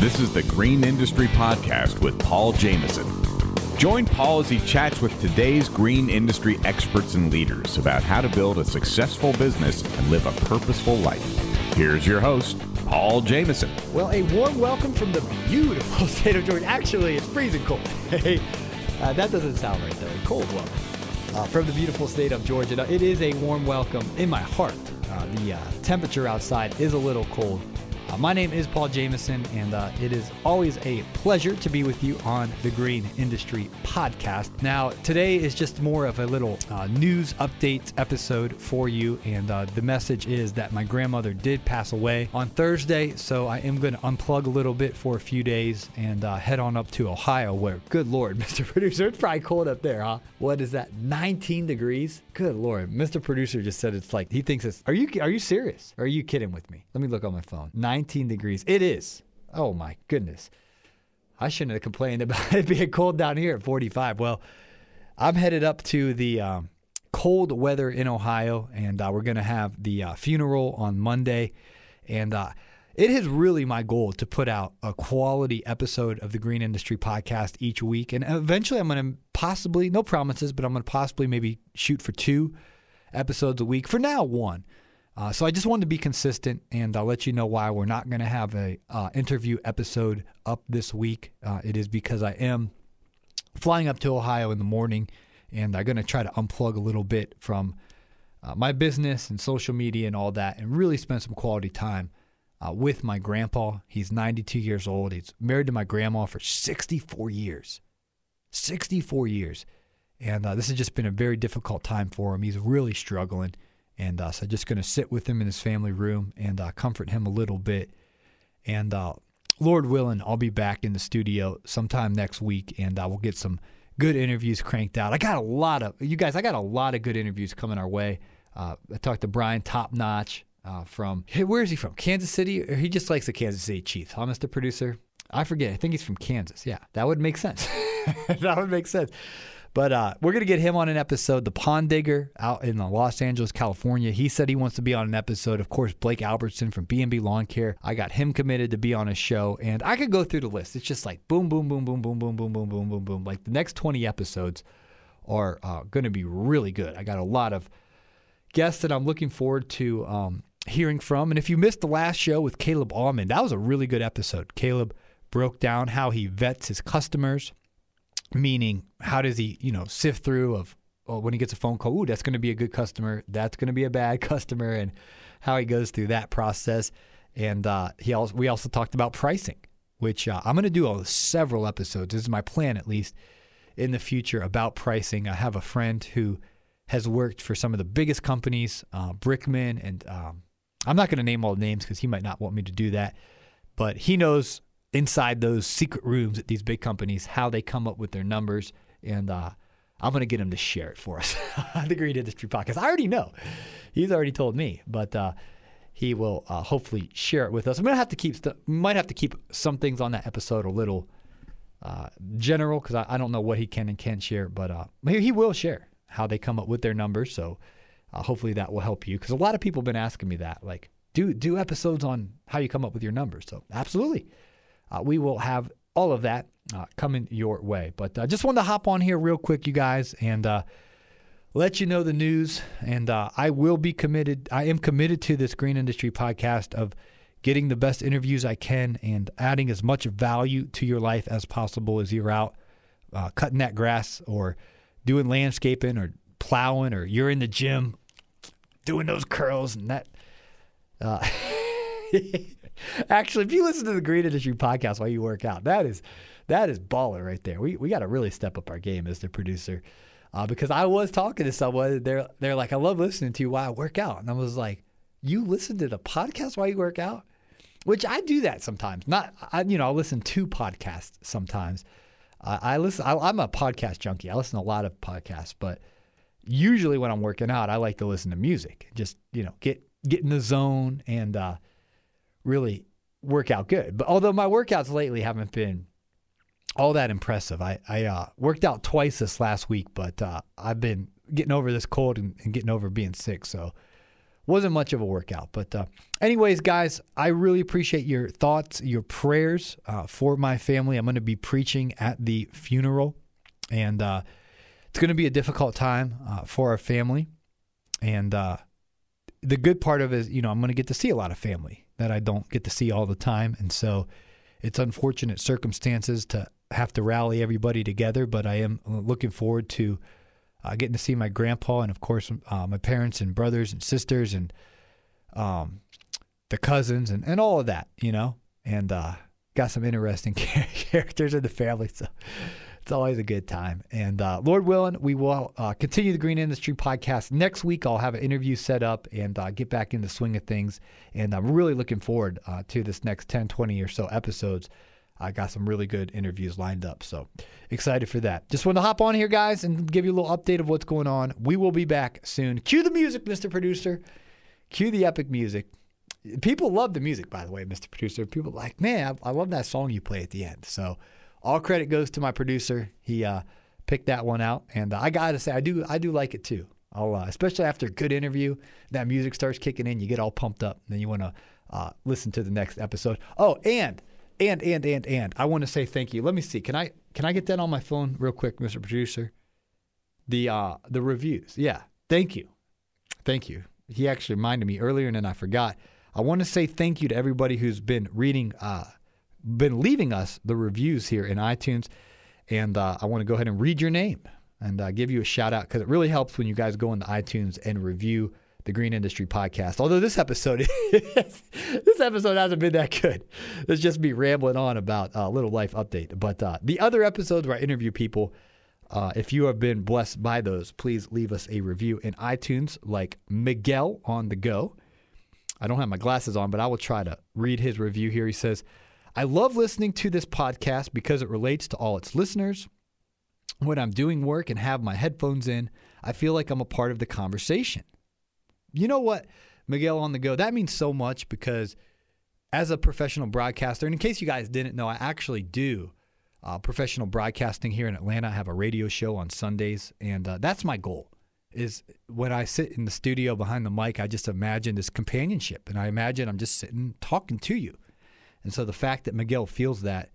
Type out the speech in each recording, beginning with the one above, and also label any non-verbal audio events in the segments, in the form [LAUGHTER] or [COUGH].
This is the Green Industry Podcast with Paul Jameson. Join Paul as he chats with today's green industry experts and leaders about how to build a successful business and live a purposeful life. Here's your host, Paul Jameson. Well, a warm welcome from the beautiful [LAUGHS] state of Georgia. Actually, it's freezing cold. [LAUGHS] Hey, uh, that doesn't sound right though. A Cold welcome uh, from the beautiful state of Georgia. It is a warm welcome in my heart. Uh, the uh, temperature outside is a little cold, uh, my name is Paul Jameson, and uh, it is always a pleasure to be with you on the Green Industry Podcast. Now, today is just more of a little uh, news update episode for you, and uh, the message is that my grandmother did pass away on Thursday, so I am going to unplug a little bit for a few days and uh, head on up to Ohio, where, good Lord, [LAUGHS] Mr. Producer, it's probably cold up there, huh? What is that? 19 degrees? Good Lord, Mr. Producer just said it's like he thinks it's. Are you are you serious? Or are you kidding with me? Let me look on my phone. 19 degrees. It is. Oh my goodness. I shouldn't have complained [LAUGHS] about it being cold down here at 45. Well, I'm headed up to the um, cold weather in Ohio, and uh, we're going to have the uh, funeral on Monday. And uh, it is really my goal to put out a quality episode of the Green Industry Podcast each week. And eventually, I'm going to possibly, no promises, but I'm going to possibly maybe shoot for two episodes a week. For now, one. Uh, so I just wanted to be consistent, and I'll let you know why we're not going to have a uh, interview episode up this week. Uh, it is because I am flying up to Ohio in the morning, and I'm going to try to unplug a little bit from uh, my business and social media and all that, and really spend some quality time uh, with my grandpa. He's 92 years old. He's married to my grandma for 64 years. 64 years. And uh, this has just been a very difficult time for him. He's really struggling. And uh, so just going to sit with him in his family room and uh, comfort him a little bit. And uh, Lord willing, I'll be back in the studio sometime next week and I will get some good interviews cranked out. I got a lot of, you guys, I got a lot of good interviews coming our way. Uh, I talked to Brian Top Notch uh, from, where is he from? Kansas City? Or he just likes the Kansas City Chiefs, huh, Mr. Producer? I forget. I think he's from Kansas. Yeah, that would make sense. [LAUGHS] that would make sense. But uh, we're going to get him on an episode. The Pond Digger out in Los Angeles, California. He said he wants to be on an episode. Of course, Blake Albertson from B&B Lawn Care. I got him committed to be on a show. And I could go through the list. It's just like boom, boom, boom, boom, boom, boom, boom, boom, boom, boom, boom. Like the next 20 episodes are uh, going to be really good. I got a lot of guests that I'm looking forward to um, hearing from. And if you missed the last show with Caleb Almond, that was a really good episode. Caleb broke down how he vets his customers meaning how does he you know sift through of well, when he gets a phone call ooh that's going to be a good customer that's going to be a bad [LAUGHS] customer and how he goes through that process. And uh, he also we also talked about pricing which uh, i'm going to do several episodes this is my plan at least in the future about pricing. I have a friend who has worked for some of the biggest companies uh, brickman and um, i'm not going to name all the names because he might not want me to do that but he knows inside those secret rooms at these big companies, how they come up with their numbers. And uh, I'm going to get him to share it for us the Green Industry Podcast. I already know. He's already told me, but uh, he will uh, hopefully share it with us. I'm going to have to keep, st- might have to keep some things on that episode a little uh, general because I, I, don't know what he can and can't share, but uh, he will share how they come up with their numbers. So uh, hopefully that will help you because a lot of people have been asking me that, like, do do episodes on how you come up with your numbers. So absolutely. Uh, we will have all of that uh, coming your way. But I uh, just wanted to hop on here real quick, you guys, and uh, let you know the news. And uh, I will be committed. I am committed to this green industry podcast of getting the best interviews I can and adding as much value to your life as possible as you're out uh, cutting that grass or doing landscaping or plowing or you're in the gym doing those curls and that. [LAUGHS] [LAUGHS] Actually, if you listen to the Green Industry podcast while you work out, that is that is baller right there. We we got to really step up our game as the producer, uh, because I was talking to someone. They're they're like, I love listening to you while I work out, and I was like, you listen to the podcast while you work out, which I do that sometimes. Not I you know I listen to podcasts sometimes. Uh, I listen. I, I'm a podcast junkie. I listen to a lot of podcasts, but usually when I'm working out, I like to listen to music. Just you know get get in the zone and. Uh, really work out good. But although my workouts lately haven't been all that impressive, I, I uh, worked out twice this last week, but uh, I've been getting over this cold and, and, getting over being sick. So wasn't much of a workout. But, uh, anyways, guys, I really appreciate your thoughts, your prayers uh, for my family. I'm going to be preaching at the funeral, and uh, it's going to be a difficult time uh, for our family. And the good part of it is, you know, I'm going to get to see a lot of family that I don't get to see all the time. And so it's unfortunate circumstances to have to rally everybody together, but I am looking forward to uh, getting to see my grandpa and, of course, uh, my parents and brothers and sisters and um, the cousins and, and all of that, you know, and uh, got some interesting [LAUGHS] characters in the family. So it's always a good time. And uh, Lord willing, we will uh, continue the Green Industry podcast next week. I'll have an interview set up and uh, get back in the swing of things. And I'm really looking forward uh, to this next 10, 20 or so episodes. I got some really good interviews lined up. So excited for that. Just want to hop on here, guys, and give you a little update of what's going on. We will be back soon. Cue the music, Mr. Producer. Cue the epic music. People love the music, by the way, Mr. Producer. People like, man, I, I love that song you play at the end. So all credit goes to my producer. He uh, picked that one out, and uh, I gotta say, I do, I do like it too. I'll, uh, especially after a good interview, that music starts kicking in, you get all pumped up, and then you want to uh, listen to the next episode. Oh, and and and and and I want to say thank you. Let me see. Can I can I get that on my phone real quick, Mr. Producer? The uh the reviews. Yeah. Thank you. Thank you. He actually reminded me earlier and then I forgot. I want to say thank you to everybody who's been reading uh been leaving us the reviews here in iTunes. And uh, I want to go ahead and read your name and uh, give you a shout out because it really helps when you guys go into iTunes and review the Green Industry Podcast. Although this episode, [LAUGHS] this episode hasn't been that good. It's just me rambling on about a little life update. But uh, the other episodes where I interview people, uh, if you have been blessed by those, please leave us a review in iTunes, like Miguel on the go. I don't have my glasses on, but I will try to read his review here. He says, I love listening to this podcast because it relates to all its listeners. When I'm doing work and have my headphones in, I feel like I'm a part of the conversation. You know what, Miguel on the go? That means so much because as a professional broadcaster, and in case you guys didn't know, I actually do uh, professional broadcasting here in Atlanta. I have a radio show on Sundays, and uh, that's my goal. Is when I sit in the studio behind the mic, I just imagine this companionship, and I imagine I'm just sitting talking to you. And so the fact that Miguel feels that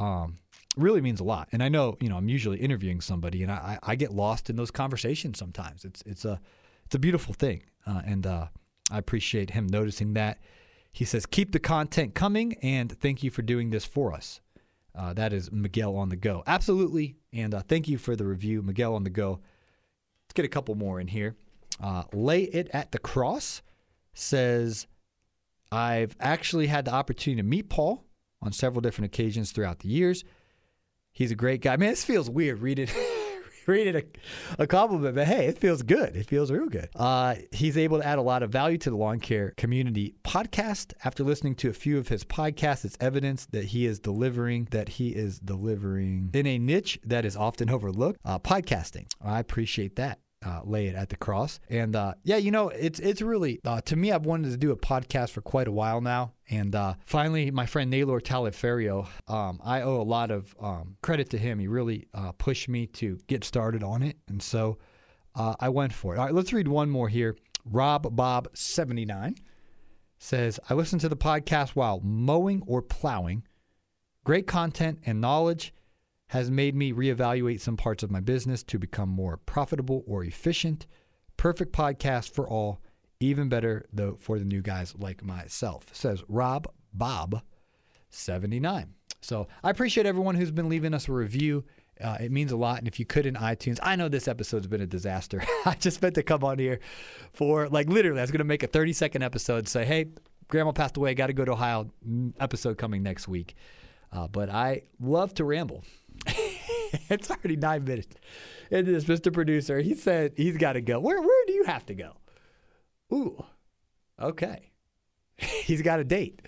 um, really means a lot. And I know, you know, I'm usually interviewing somebody, and I, I get lost in those conversations sometimes. It's it's a it's a beautiful thing, uh, and uh, I appreciate him noticing that. He says, "Keep the content coming, and thank you for doing this for us." Uh, that is Miguel on the go. Absolutely, and uh, thank you for the review, Miguel on the go. Let's get a couple more in here. Uh, Lay it at the cross says I've actually had the opportunity to meet Paul on several different occasions throughout the years. He's a great guy. Man, this feels weird reading [LAUGHS] reading a, a compliment, but hey, it feels good. It feels real good. Uh, he's able to add a lot of value to the lawn care community podcast. After listening to a few of his podcasts, it's evidence that he is delivering that he is delivering in a niche that is often overlooked. Uh, podcasting. I appreciate that uh, lay it at the cross. And uh, yeah, you know, it's it's really uh, to me. I've wanted to do a podcast for quite a while now, and uh, finally, my friend Naylor Taliaferro, um, I owe a lot of um, credit to him. He really uh, pushed me to get started on it, and so uh, I went for it. All right, let's read one more here. Rob Bob seventy nine says, "I listen to the podcast while mowing or plowing. Great content and knowledge." Has made me reevaluate some parts of my business to become more profitable or efficient. Perfect podcast for all, even better though for the new guys like myself. Says Rob Bob 79. So I appreciate everyone who's been leaving us a review. Uh, it means a lot. And if you could in iTunes, I know this episode's been a disaster. [LAUGHS] I just meant to come on here for like literally, I was going to make a 30 second episode, say, hey, grandma passed away, got to go to Ohio, episode coming next week. Uh, but I love to ramble. [LAUGHS] it's already nine minutes into this, Mr. Producer. He said he's got to go. Where where do you have to go? Ooh, okay. [LAUGHS] he's got a date.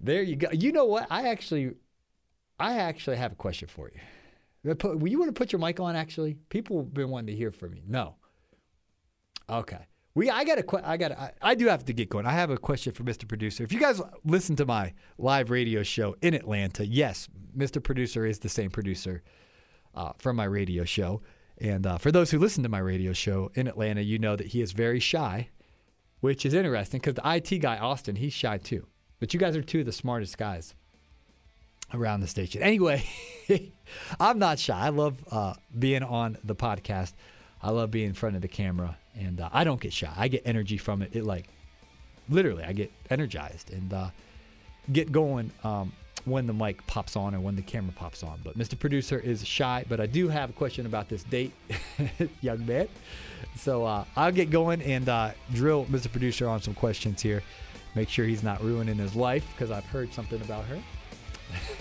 There you go. You know what? I actually, I actually have a question for you. Will you want to put your mic on? Actually, people have been wanting to hear from you. No. Okay. We, I got a, I got, I, I do have to get going. I have a question for Mr. Producer. If you guys listen to my live radio show in Atlanta, yes, Mr. Producer is the same producer uh, from my radio show. And uh, for those who listen to my radio show in Atlanta, you know that he is very shy which is interesting because the IT guy, Austin, he's shy too. But you guys are two of the smartest guys around the station. Anyway, [LAUGHS] I'm not shy. I love uh, being on the podcast. I love being in front of the camera, and uh, I don't get shy. I get energy from it. It like literally, I get energized and uh, get going um, when the mic pops on or when the camera pops on. But Mr. Producer is shy. But I do have a question about this date, [LAUGHS] young man. So uh, I'll get going and uh, drill Mr. Producer on some questions here. Make sure he's not ruining his life because I've heard something about her.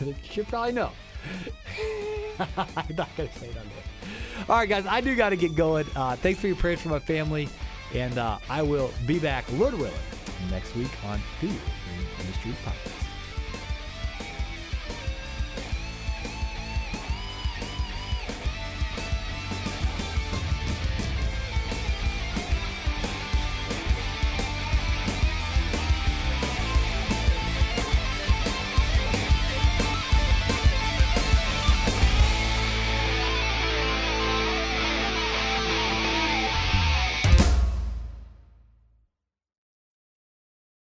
[LAUGHS] you probably know. [LAUGHS] [LAUGHS] I'm not going to say it on there. All right, guys, I do got to get going. Uh, thanks for your prayers for my family. And uh, I will be back, Lord willing, next week on the Industry Podcast.